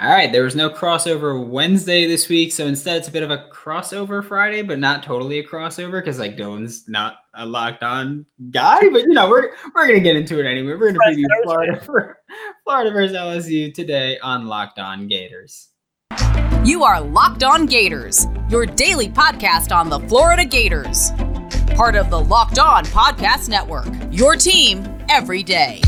All right, there was no crossover Wednesday this week, so instead it's a bit of a crossover Friday, but not totally a crossover because like Dylan's not a locked on guy. But you know, we're we're gonna get into it anyway. We're gonna preview Florida for Florida versus LSU today on Locked On Gators. You are Locked On Gators, your daily podcast on the Florida Gators, part of the Locked On Podcast Network. Your team every day.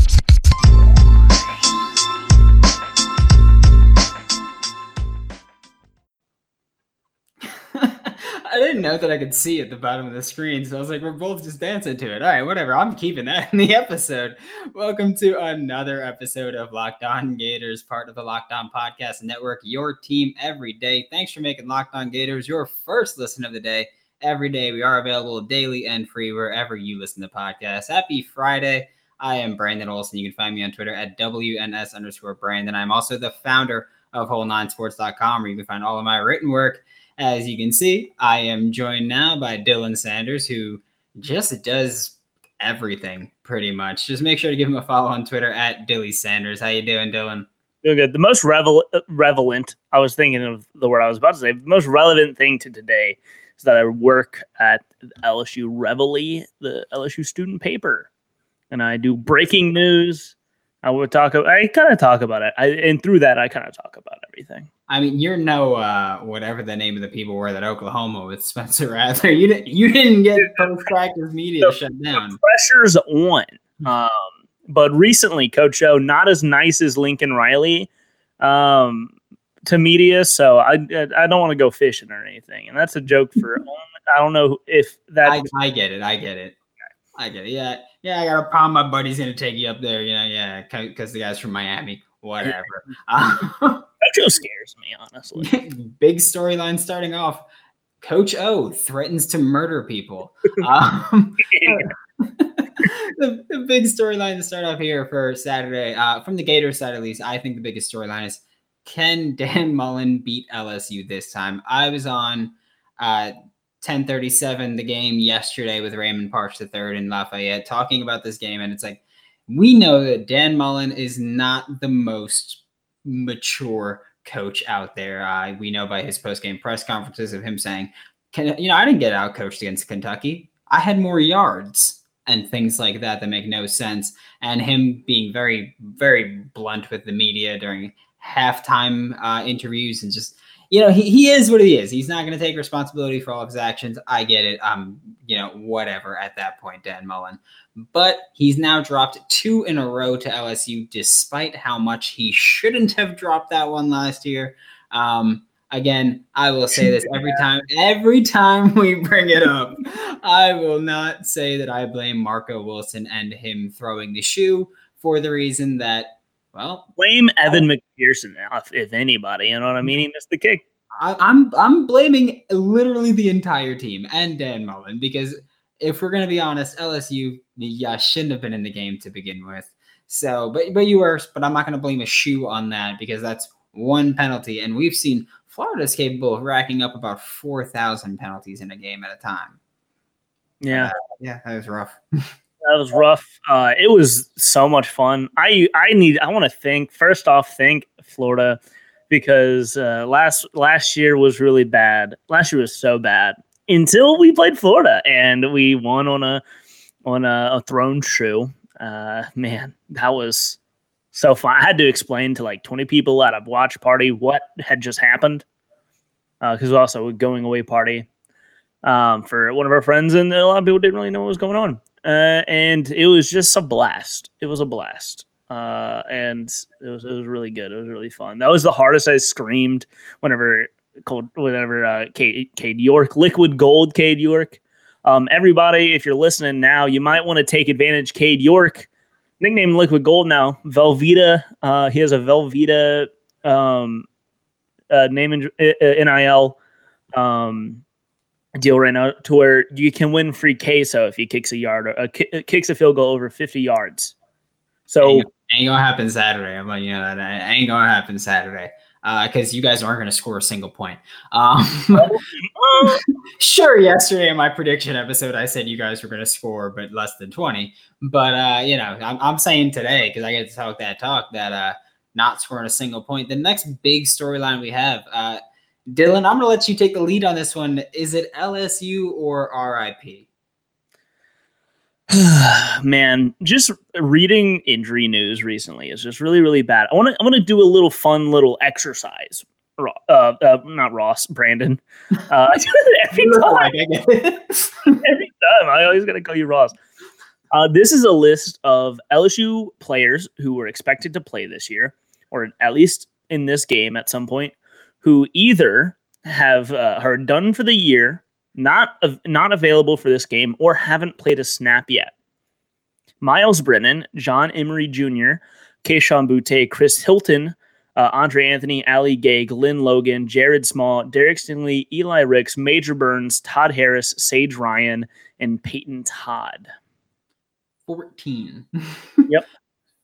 I didn't know that I could see at the bottom of the screen, so I was like, we're both just dancing to it. All right, whatever. I'm keeping that in the episode. Welcome to another episode of Locked On Gators, part of the Locked On Podcast Network, your team every day. Thanks for making Locked On Gators your first listen of the day. Every day, we are available daily and free wherever you listen to podcasts. Happy Friday. I am Brandon Olson. You can find me on Twitter at WNS underscore Brandon. I'm also the founder of Whole9Sports.com, where you can find all of my written work as you can see, I am joined now by Dylan Sanders, who just does everything pretty much. Just make sure to give him a follow on Twitter at Dilly Sanders. How you doing, Dylan? Doing good. The most revel- relevant, I was thinking of the word I was about to say, the most relevant thing to today is that I work at LSU Reveille, the LSU student paper. And I do breaking news. I would talk. About I kind of talk about it, I, and through that, I kind of talk about everything. I mean, you're no uh, whatever the name of the people were that Oklahoma with Spencer Rattler. You didn't you didn't get post practice media the, shut down. The pressure's on. Um, but recently, Coach O not as nice as Lincoln Riley um, to media, so I I don't want to go fishing or anything, and that's a joke for. I don't know if that. I, I get it. I get it. I get it. Yeah, yeah. I got a problem. My buddy's gonna take you up there. You know, yeah, because the guy's from Miami. Whatever. Coach O scares me, honestly. Big storyline starting off. Coach O threatens to murder people. Um, the, the, big storyline to start off here for Saturday, uh, from the Gators side at least, I think the biggest storyline is can Dan Mullen beat LSU this time? I was on uh, 1037 the game yesterday with Raymond Parks III in Lafayette talking about this game, and it's like we know that Dan Mullen is not the most mature coach out there. Uh, we know by his post-game press conferences of him saying, "Can you know I didn't get out coached against Kentucky. I had more yards." And things like that that make no sense. And him being very, very blunt with the media during halftime uh, interviews and just you know, he, he is what he is. He's not going to take responsibility for all of his actions. I get it. Um, you know, whatever at that point, Dan Mullen. But he's now dropped two in a row to LSU, despite how much he shouldn't have dropped that one last year. Um, again, I will say this every time, every time we bring it up, I will not say that I blame Marco Wilson and him throwing the shoe for the reason that well, blame Evan McPherson if, if anybody. You know what I mean? He missed the kick. I, I'm I'm blaming literally the entire team and Dan Mullen because if we're gonna be honest, LSU yeah shouldn't have been in the game to begin with. So, but but you were, but I'm not gonna blame a shoe on that because that's one penalty, and we've seen Florida's capable of racking up about four thousand penalties in a game at a time. Yeah, uh, yeah, that was rough. that was rough. Uh, it was so much fun. I I need I want to thank first off thank Florida because uh, last last year was really bad. Last year was so bad until we played Florida and we won on a on a, a throne shoe. Uh, man, that was so fun. I had to explain to like twenty people at a watch party what had just happened because uh, also a going away party um, for one of our friends, and a lot of people didn't really know what was going on uh, and it was just a blast. It was a blast, uh, and it was it was really good. It was really fun. That was the hardest I screamed whenever cold whenever uh, Cade, Cade York, Liquid Gold, Cade York. Um, everybody, if you're listening now, you might want to take advantage. Cade York, nicknamed Liquid Gold now, Velveeta. Uh, he has a Velveeta um, uh, name in uh, NIL. Um, deal right now to where you can win free queso if he kicks a yard or uh, kicks a field goal over 50 yards. So ain't, ain't gonna happen Saturday. I'm like, you know, that ain't gonna happen Saturday because uh, you guys aren't going to score a single point. Um, sure, yesterday in my prediction episode, I said you guys were going to score, but less than 20. But, uh, you know, I'm, I'm saying today, because I get to talk that talk, that uh, not scoring a single point. The next big storyline we have, uh, Dylan, I'm going to let you take the lead on this one. Is it LSU or RIP? Man, just reading injury news recently is just really, really bad. I want to, I want to do a little fun little exercise. Uh, uh, not Ross, Brandon. Uh, every time, every time, I always got to call you Ross. Uh, this is a list of LSU players who were expected to play this year, or at least in this game at some point, who either have uh, are done for the year, not not available for this game, or haven't played a snap yet. Myles Brennan, John Emery Jr., Kayshon Boutte, Chris Hilton, uh, Andre Anthony, Ali Gaye, Glenn Logan, Jared Small, Derek Stingley, Eli Ricks, Major Burns, Todd Harris, Sage Ryan, and Peyton Todd. 14. Yep.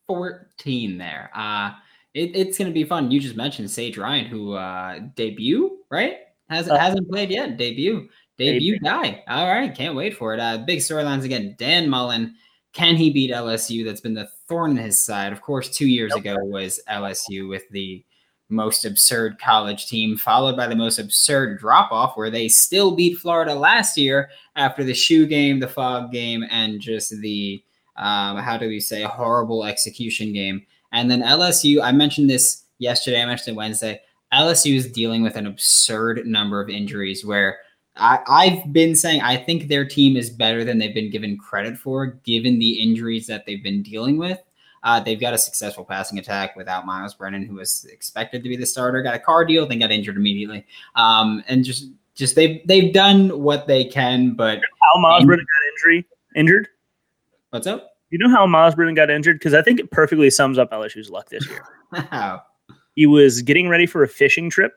14 there. Uh, it, it's going to be fun. You just mentioned Sage Ryan, who uh, debut, right? Hasn't uh, hasn't played yet. Debut, debut guy. All right, can't wait for it. Uh, big storylines again. Dan Mullen, can he beat LSU? That's been the thorn in his side. Of course, two years ago was LSU with the most absurd college team, followed by the most absurd drop off, where they still beat Florida last year after the shoe game, the fog game, and just the um, how do we say horrible execution game. And then LSU, I mentioned this yesterday, I mentioned it Wednesday. LSU is dealing with an absurd number of injuries where I, I've been saying I think their team is better than they've been given credit for, given the injuries that they've been dealing with. Uh, they've got a successful passing attack without Myles Brennan, who was expected to be the starter. Got a car deal, then got injured immediately. Um, and just just they've they've done what they can, but how Myles Brennan got injury injured? What's up? You know how Myles Brennan got injured? Because I think it perfectly sums up LSU's luck this year. He was getting ready for a fishing trip.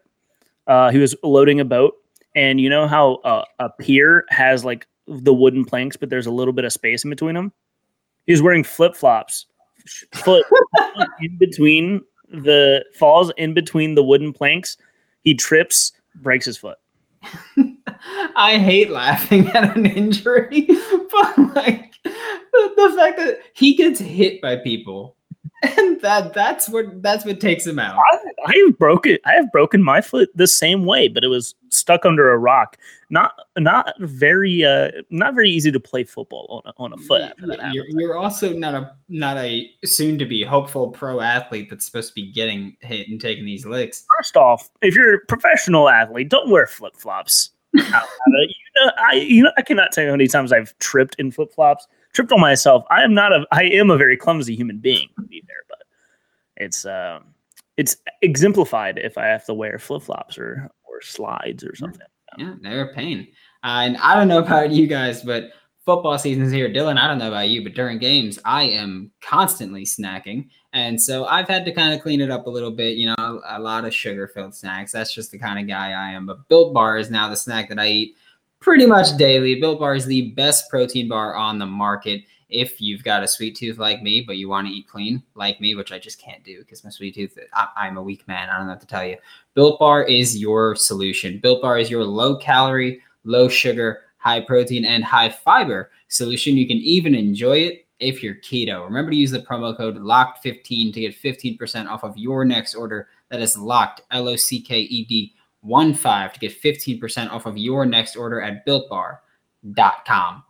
Uh, he was loading a boat, and you know how uh, a pier has like the wooden planks, but there's a little bit of space in between them. He was wearing flip flops, foot in between the falls in between the wooden planks. He trips, breaks his foot. I hate laughing at an injury, but like the, fact that he gets hit by people and that that's what that's what takes him out. I, I have broken I have broken my foot the same way, but it was stuck under a rock. Not not very uh not very easy to play football on a, on a foot after that. You're, you're also not a not a soon to be hopeful pro athlete that's supposed to be getting hit and taking these licks. First off, if you're a professional athlete, don't wear flip flops. you know, I you know I cannot tell you how many times I've tripped in flip flops tripped on myself. I am not a I am a very clumsy human being to be fair, but it's um it's exemplified if I have to wear flip flops or or slides or something. Yeah, they're a pain. Uh, and I don't know about you guys, but football season's here. Dylan, I don't know about you, but during games, I am constantly snacking. And so I've had to kind of clean it up a little bit, you know, a, a lot of sugar filled snacks. That's just the kind of guy I am. But Built Bar is now the snack that I eat pretty much daily. Built Bar is the best protein bar on the market. If you've got a sweet tooth like me, but you want to eat clean like me, which I just can't do because my sweet tooth, I, am a weak man. I don't know what to tell you. Built Bar is your solution. Built Bar is your low calorie, low sugar, high protein, and high fiber solution. You can even enjoy it if you're keto. Remember to use the promo code LOCKED15 to get 15% off of your next order. That is locked, L O C K E D one five to get 15% off of your next order at builtbar.com.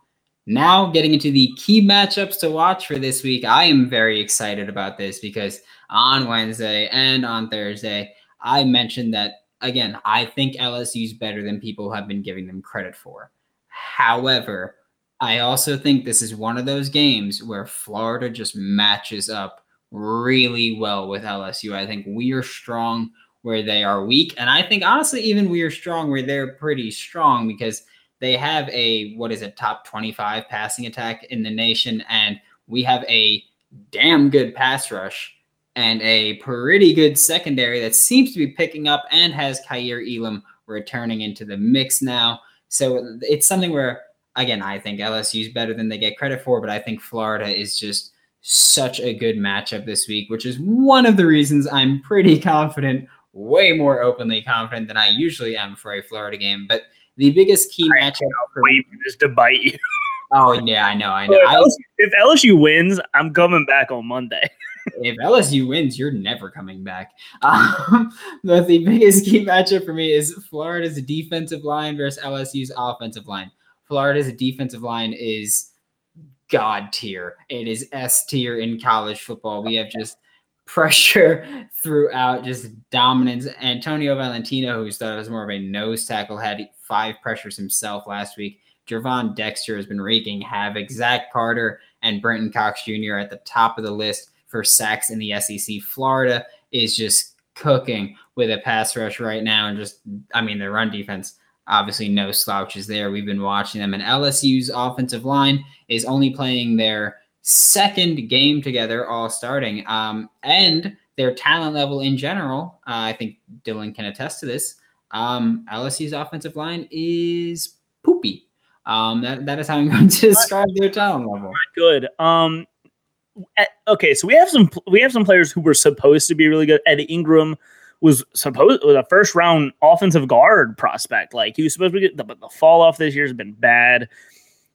Now, getting into the key matchups to watch for this week, I am very excited about this because on Wednesday and on Thursday, I mentioned that again, I think LSU is better than people have been giving them credit for. However, I also think this is one of those games where Florida just matches up really well with LSU. I think we are strong where they are weak. And I think honestly, even we are strong where they're pretty strong because they have a what is it, top 25 passing attack in the nation, and we have a damn good pass rush and a pretty good secondary that seems to be picking up and has Kaiir Elam returning into the mix now. So it's something where again, I think LSU is better than they get credit for, but I think Florida is just such a good matchup this week, which is one of the reasons I'm pretty confident way more openly confident than I usually am for a Florida game. But the biggest key I matchup for wait just to bite you. oh yeah, I know, I know. If LSU, if LSU wins, I'm coming back on Monday. if LSU wins, you're never coming back. Um, but the biggest key matchup for me is Florida's defensive line versus LSU's offensive line. Florida's defensive line is god tier. It is S tier in college football. We have just pressure throughout, just dominance. Antonio Valentino, who thought was more of a nose tackle, had five pressures himself last week. Gervon Dexter has been wreaking havoc. Zach Carter and Brenton Cox Jr. at the top of the list for sacks in the SEC. Florida is just cooking with a pass rush right now, and just I mean their run defense. Obviously, no slouches there. We've been watching them, and LSU's offensive line is only playing their second game together, all starting, um, and their talent level in general. Uh, I think Dylan can attest to this. Um, LSU's offensive line is poopy. Um, that, that is how I'm going to describe their talent level. Good. Um, okay, so we have some we have some players who were supposed to be really good. Ed Ingram was supposed was a first round offensive guard prospect. Like he was supposed to be good, but the fall off this year has been bad.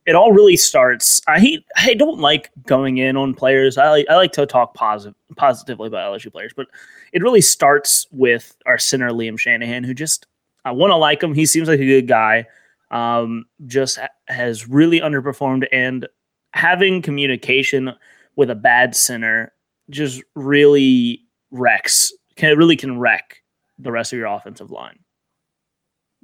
It all really starts. I hate. I don't like going in on players. I like. I like to talk positive, positively about LSU players, but it really starts with our center Liam Shanahan, who just I want to like him. He seems like a good guy. Um, just has really underperformed, and having communication with a bad center just really wrecks can it really can wreck the rest of your offensive line.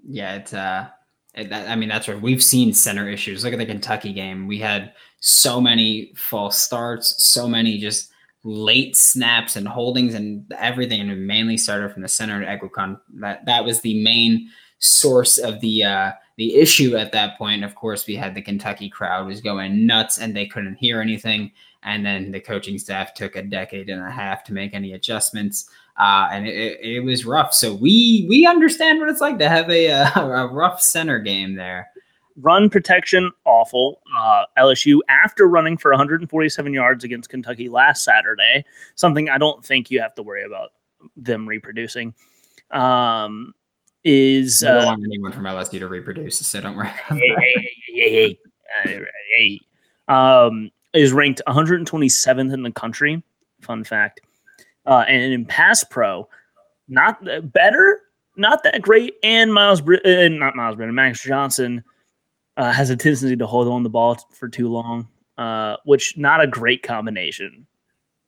Yeah, it's uh that, I mean that's right. We've seen center issues. Look at the Kentucky game. We had so many false starts, so many just late snaps and holdings and everything, and it mainly started from the center at Eguakun. That that was the main source of the uh, the issue at that point. Of course, we had the Kentucky crowd was going nuts and they couldn't hear anything. And then the coaching staff took a decade and a half to make any adjustments. Uh, and it, it, was rough. So we we understand what it's like to have a, a, a rough center game there. Run protection awful. Uh, LSU after running for 147 yards against Kentucky last Saturday, something I don't think you have to worry about them reproducing. Um, is uh, don't want anyone from LSU to reproduce, so don't worry. hey, hey, hey, hey, um, is ranked 127th in the country. Fun fact. Uh, and in pass pro, not better, not that great. And Myles, uh, not Myles Brennan, Max Johnson uh, has a tendency to hold on the ball for too long, uh, which not a great combination.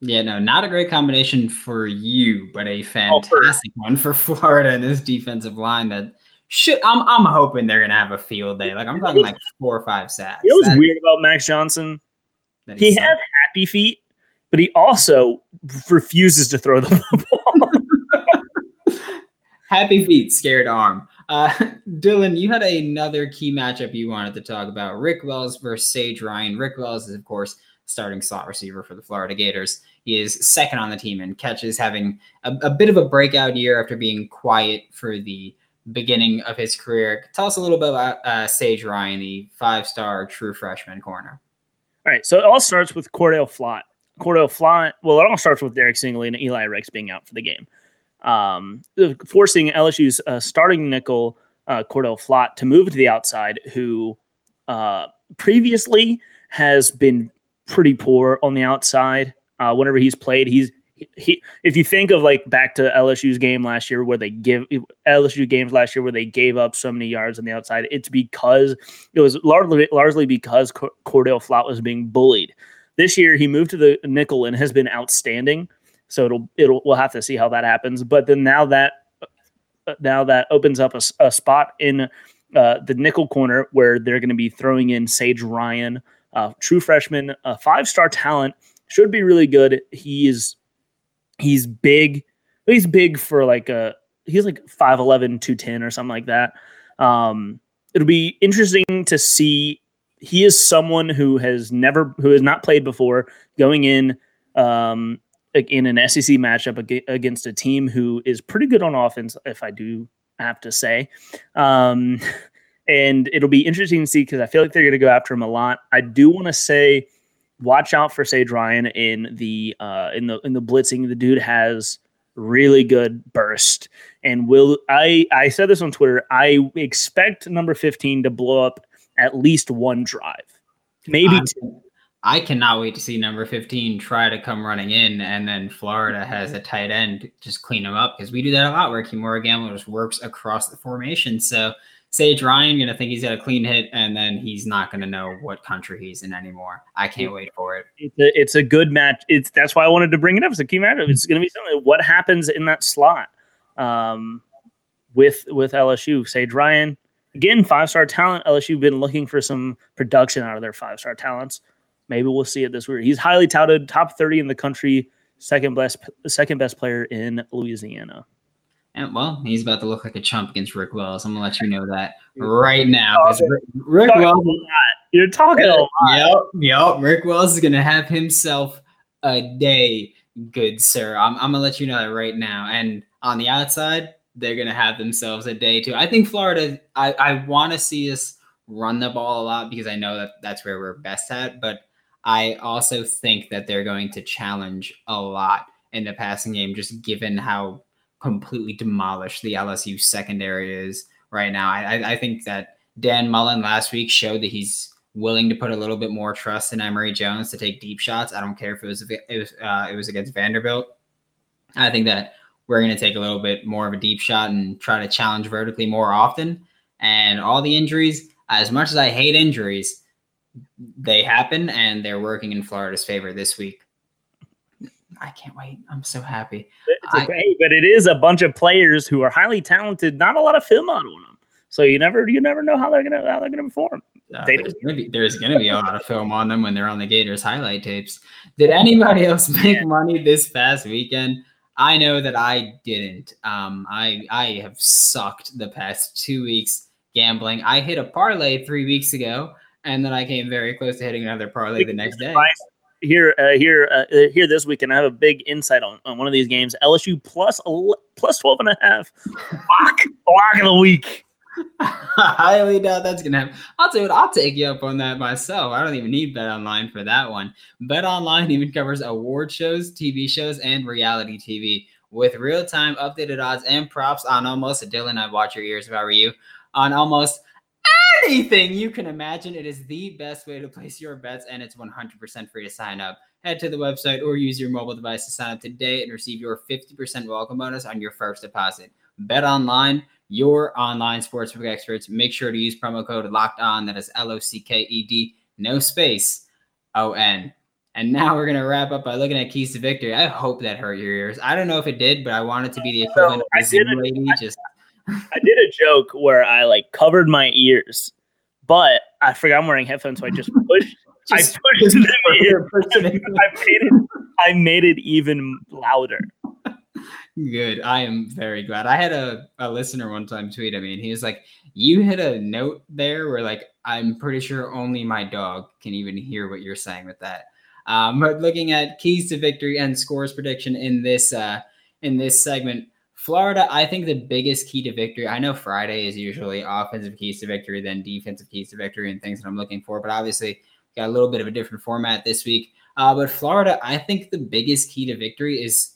Yeah, no, not a great combination for you, but a fantastic oh, one for Florida and this defensive line that should I'm I'm hoping they're gonna have a field day. Like I'm talking like four or five sacks. It was that, weird about Max Johnson. He has happy feet, but he also refuses to throw the ball. happy feet, scared arm. Uh, Dylan, you had another key matchup you wanted to talk about: Rick Wells versus Sage Ryan. Rick Wells is, of course, starting slot receiver for the Florida Gators. He is second on the team in catches, having a, a bit of a breakout year after being quiet for the beginning of his career. Tell us a little bit about uh, Sage Ryan, the five-star true freshman corner. All right, so it all starts with Cordale Flott. Cordale Flott. Well, it all starts with Derek Stingley and Eli Ricks being out for the game, um, forcing LSU's uh, starting nickel uh, Cordale Flott to move to the outside, who uh, previously has been pretty poor on the outside. Uh, whenever he's played, he's he. If you think of like back to LSU's game last year, where they give LSU games last year where they gave up so many yards on the outside, it's because it was largely largely because Cordale Flott was being bullied. This year, he moved to the nickel and has been outstanding. So it'll it'll we'll have to see how that happens. But then now that now that opens up a, a spot in uh, the nickel corner where they're going to be throwing in Sage Ryan true freshman, a five star talent, should be really good. He is he's big. He's big for like a he's like 5'11, 210 or something like that. Um, it'll be interesting to see. He is someone who has never who has not played before going in um, in an SEC matchup against a team who is pretty good on offense, if I do have to say. Um, and it'll be interesting to see because I feel like they're going to go after him a lot. I do want to say, watch out for Sage Ryan in the uh, in the in the blitzing. The dude has really good burst, and will I I said this on Twitter. I expect number fifteen to blow up at least one drive, maybe I'm, two. I cannot wait to see number 15 try to come running in, and then Florida has a tight end just clean him up because we do that a lot where Kemore Gamble just works across the formation. So Sage Ryan gonna think he's got a clean hit, and then he's not gonna know what country he's in anymore. I can't wait for it. It's a, it's a good match. It's that's why I wanted to bring it up. It's a key matchup. It's gonna be something. What happens in that slot um, with with LSU? Sage Ryan again, five star talent. LSU been looking for some production out of their five star talents. Maybe we'll see it this week. He's highly touted, top thirty in the country, second best second best player in Louisiana. And well, he's about to look like a chump against Rick Wells. I'm gonna let you know that right now. Rick, Rick Wells, you're talking a lot. Yep, yep. Rick Wells is gonna have himself a day, good sir. I'm, I'm gonna let you know that right now. And on the outside, they're gonna have themselves a day too. I think Florida. I I want to see us run the ball a lot because I know that that's where we're best at. But I also think that they're going to challenge a lot in the passing game, just given how completely demolished the LSU secondary is right now. I, I think that Dan Mullen last week showed that he's willing to put a little bit more trust in Emory Jones to take deep shots. I don't care if it was it was uh, it was against Vanderbilt. I think that we're going to take a little bit more of a deep shot and try to challenge vertically more often. And all the injuries, as much as I hate injuries, they happen and they're working in Florida's favor this week. I can't wait. I'm so happy. I, but it is a bunch of players who are highly talented. Not a lot of film on them, so you never you never know how they're gonna how they're gonna perform. Uh, there's, gonna be, there's gonna be a lot of film on them when they're on the Gators highlight tapes. Did anybody else make money this past weekend? I know that I didn't. Um, I I have sucked the past two weeks gambling. I hit a parlay three weeks ago, and then I came very close to hitting another parlay the next day here uh, here uh, here this week, and I have a big insight on, on one of these games. LSU plus plus 12 and a half. Lock, lock of the week. I highly doubt that's gonna happen. I'll tell you what, I'll take you up on that myself. I don't even need Bet Online for that one. Bet Online even covers award shows, TV shows, and reality TV with real-time updated odds and props on almost Dylan. I'd watch your ears if I were you on almost anything you can imagine. It is the best way to place your bets, and it's 100% free to sign up. Head to the website or use your mobile device to sign up today and receive your 50% welcome bonus on your first deposit. Bet online, your online sportsbook experts. Make sure to use promo code locked on. That is L O C K E D, no space, O N. And now we're gonna wrap up by looking at keys to victory. I hope that hurt your ears. I don't know if it did, but I want it to be the equivalent so of Zoom lady. Just I did a joke where I like covered my ears, but I forgot I'm wearing headphones, so I just pushed. just, I pushed them in. I made it. I made it even louder. Good. I am very glad. I had a, a listener one time tweet at me, and he was like, "You hit a note there where like I'm pretty sure only my dog can even hear what you're saying with that." Um, but looking at keys to victory and scores prediction in this uh, in this segment, Florida, I think the biggest key to victory. I know Friday is usually offensive keys to victory, then defensive keys to victory, and things that I'm looking for. But obviously, got a little bit of a different format this week. Uh, but Florida, I think the biggest key to victory is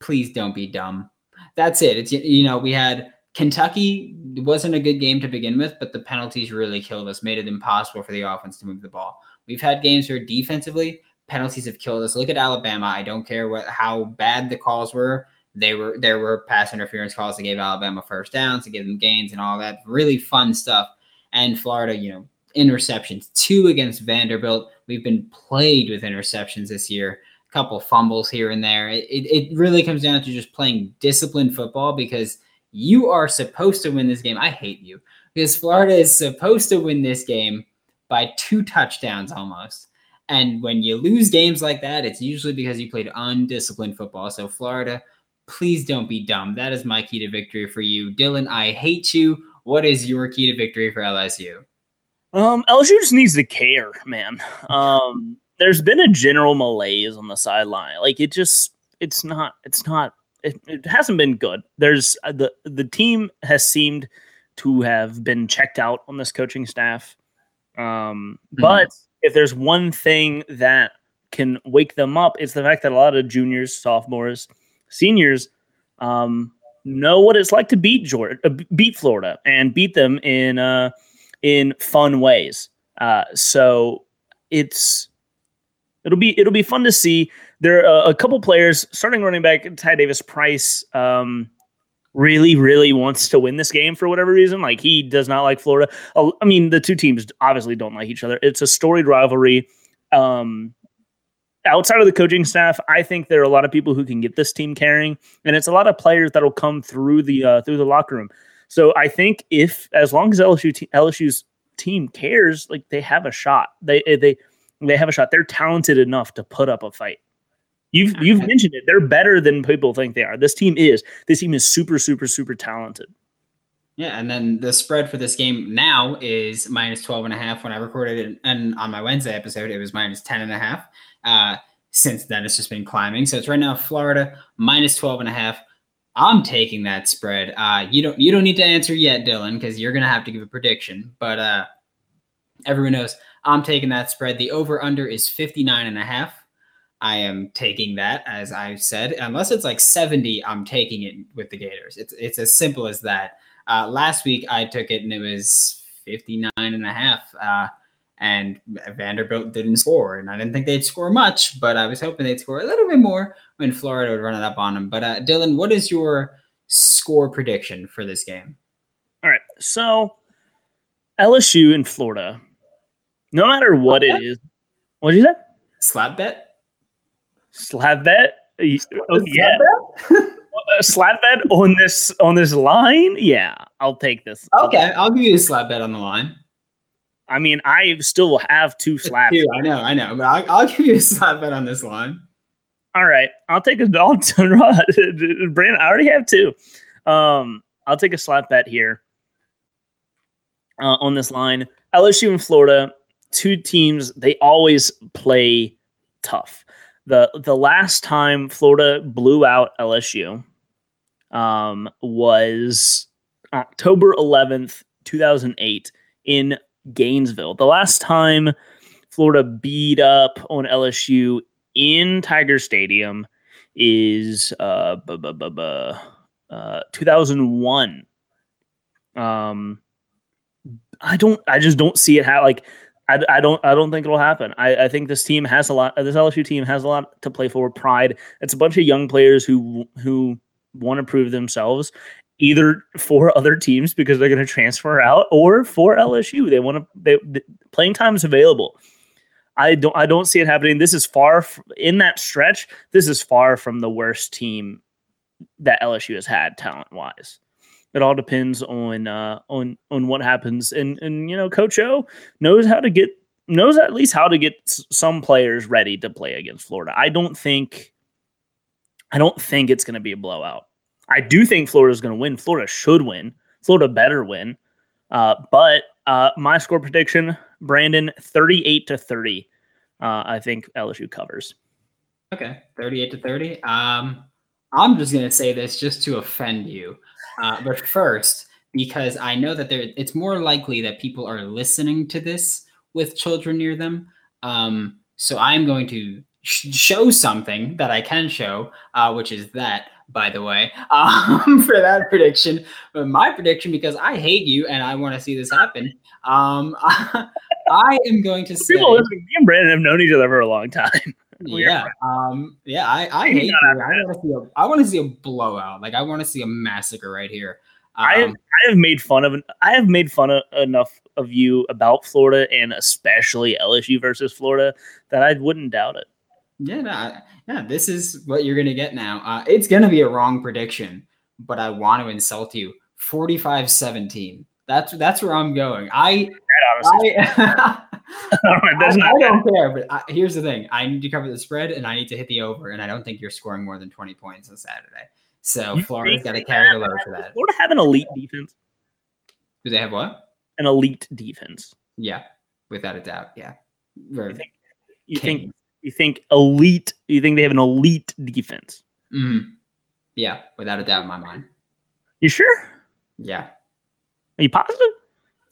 please don't be dumb. That's it. It's you know we had Kentucky wasn't a good game to begin with, but the penalties really killed us, made it impossible for the offense to move the ball. We've had games where defensively penalties have killed us. Look at Alabama. I don't care what how bad the calls were they were there were pass interference calls that gave Alabama first downs to give them gains and all that really fun stuff. And Florida, you know, interceptions, two against Vanderbilt. We've been played with interceptions this year. Couple fumbles here and there. It, it really comes down to just playing disciplined football because you are supposed to win this game. I hate you because Florida is supposed to win this game by two touchdowns almost. And when you lose games like that, it's usually because you played undisciplined football. So Florida please don't be dumb. That is my key to victory for you. Dylan, I hate you. What is your key to victory for LSU? Um, LSU just needs to care, man. Um, there's been a general malaise on the sideline. Like it just, it's not, it's not, it, it hasn't been good. There's uh, the the team has seemed to have been checked out on this coaching staff. Um, mm-hmm. but if there's one thing that can wake them up, it's the fact that a lot of juniors, sophomores, seniors um, know what it's like to beat Georgia, uh, beat Florida, and beat them in uh, in fun ways. Uh, so it's it'll be it'll be fun to see. There are a couple players starting running back Ty Davis Price. Um, really, really wants to win this game for whatever reason. Like he does not like Florida. I mean, the two teams obviously don't like each other. It's a storied rivalry. Um, outside of the coaching staff, I think there are a lot of people who can get this team carrying, and it's a lot of players that'll come through the uh, through the locker room. So I think if as long as LSU LSU's team cares, like they have a shot. They they they have a shot. They're talented enough to put up a fight. You've you've mentioned it. They're better than people think they are. This team is. This team is super super super talented. Yeah, and then the spread for this game now is minus 12 and a half when I recorded it and on my Wednesday episode it was minus 10 and a half. Uh, since then it's just been climbing. So it's right now Florida minus 12 and a half. I'm taking that spread. Uh, you don't you don't need to answer yet, Dylan, because you're gonna have to give a prediction. But uh, everyone knows I'm taking that spread. The over under is 59 and a half. I am taking that, as I said. Unless it's like 70, I'm taking it with the Gators. It's it's as simple as that. Uh, last week I took it and it was 59 and a half. Uh, and Vanderbilt didn't score, and I didn't think they'd score much, but I was hoping they'd score a little bit more when Florida would run it up on them. But uh, Dylan, what is your score prediction for this game? All right, so LSU in Florida, no matter what it is, what did you say? Slab bet. Slab bet. Oh, yeah. a slap bet on this on this line? Yeah, I'll take this. Okay, I'll give you a slab bet on the line. I mean, I still have two slaps. Two, I know, I know, but I'll, I'll, give you a slab bet on this line. All right, I'll take a Dalton Rod. Brandon, I already have two. Um, I'll take a slap bet here uh, on this line. LSU and Florida, two teams. They always play tough. the The last time Florida blew out LSU um, was October eleventh, two thousand eight, in Gainesville. The last time Florida beat up on LSU in Tiger Stadium is uh, bu- bu- bu- uh 2001. Um, I don't. I just don't see it how like. I, I don't. I don't think it'll happen. I, I think this team has a lot. This LSU team has a lot to play for. Pride. It's a bunch of young players who who want to prove themselves, either for other teams because they're going to transfer out or for LSU. They want to they, the playing time is available. I don't I don't see it happening. This is far f- in that stretch. This is far from the worst team that LSU has had talent wise. It all depends on uh, on on what happens, and and you know, Coach O knows how to get knows at least how to get some players ready to play against Florida. I don't think I don't think it's going to be a blowout. I do think Florida is going to win. Florida should win. Florida better win. Uh, but uh, my score prediction, Brandon, 38 to 30. Uh, I think LSU covers. Okay, 38 to 30. Um, I'm just going to say this just to offend you. Uh, but first, because I know that there, it's more likely that people are listening to this with children near them. Um, so I'm going to sh- show something that I can show, uh, which is that by the way, um, for that prediction. But my prediction, because I hate you and I want to see this happen, um, I am going to say. People listening, me and Brandon have known each other for a long time. yeah, um, yeah, I, I hate. I want to see a, I want to see a blowout. Like I want to see a massacre right here. Um, I have, I have made fun of I have made fun of enough of you about Florida and especially LSU versus Florida that I wouldn't doubt it. Yeah, no, yeah, this is what you're gonna get now. Uh, it's gonna be a wrong prediction, but I want to insult you. 45-17. That's that's where I'm going. I I, I, I don't care, but I, here's the thing: I need to cover the spread, and I need to hit the over, and I don't think you're scoring more than 20 points on Saturday. So you Florida's got to carry the load for that. Florida have an elite defense. Do they have what? An elite defense. Yeah, without a doubt. Yeah. You think, you think you think elite? You think they have an elite defense? Mm-hmm. Yeah, without a doubt in my mind. You sure? Yeah. Are you positive?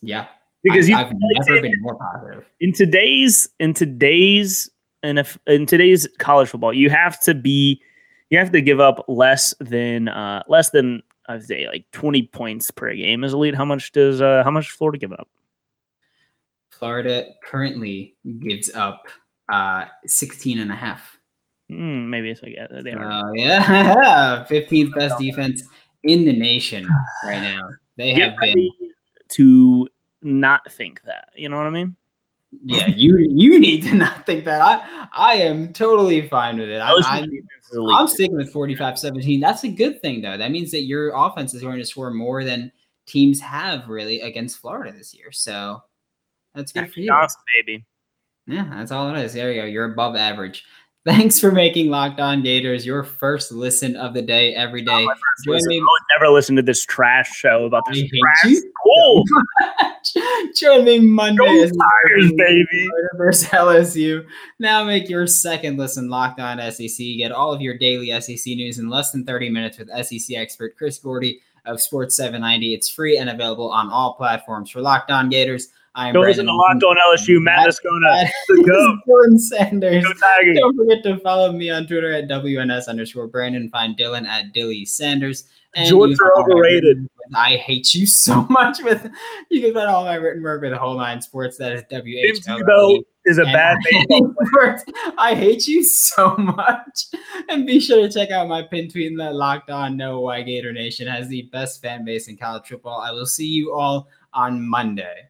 Yeah. Because I, have never been more positive. In today's in today's in, a, in today's college football, you have to be you have to give up less than uh less than I'd say like 20 points per game as elite. How much does uh how much Florida give up? Florida currently gives up uh, 16 and a half. Mm, maybe it's like yeah, they are. Oh yeah, 15th best defense in the nation right now. They Get have been. to not think that. You know what I mean? Yeah, you you need to not think that. I I am totally fine with it. I, LSU's I'm, defense is elite. I'm sticking with 45-17. That's a good thing though. That means that your offense is going to score more than teams have really against Florida this year. So that's good for you. Johnson, baby. Yeah, that's all it is. There you go. You're above average. Thanks for making Locked On Gators your first listen of the day every day. Join me- I would never listen to this trash show about this trash school. Join me Monday as Tigers, baby. Versus LSU. Now make your second listen Locked On SEC. Get all of your daily SEC news in less than 30 minutes with SEC expert Chris Gordy of Sports 790. It's free and available on all platforms. For Locked On Gators, I am Go listen Brandon to Locked On LSU. Matt Moscona. That The goat. Jordan Sanders. Go Tigers. Don't forget to follow me on Twitter at WNS underscore Brandon. Find Dylan at Dilly Sanders. And Jorts are can follow my overrated. I hate you so much with you can find all my written work with the Whole Nine Sports. That is W H L is a And bad baseball I hate you so much. And be sure to check out my pin tweet in that locked on No Why Gator Nation has the best fan base in college football. I will see you all on Monday.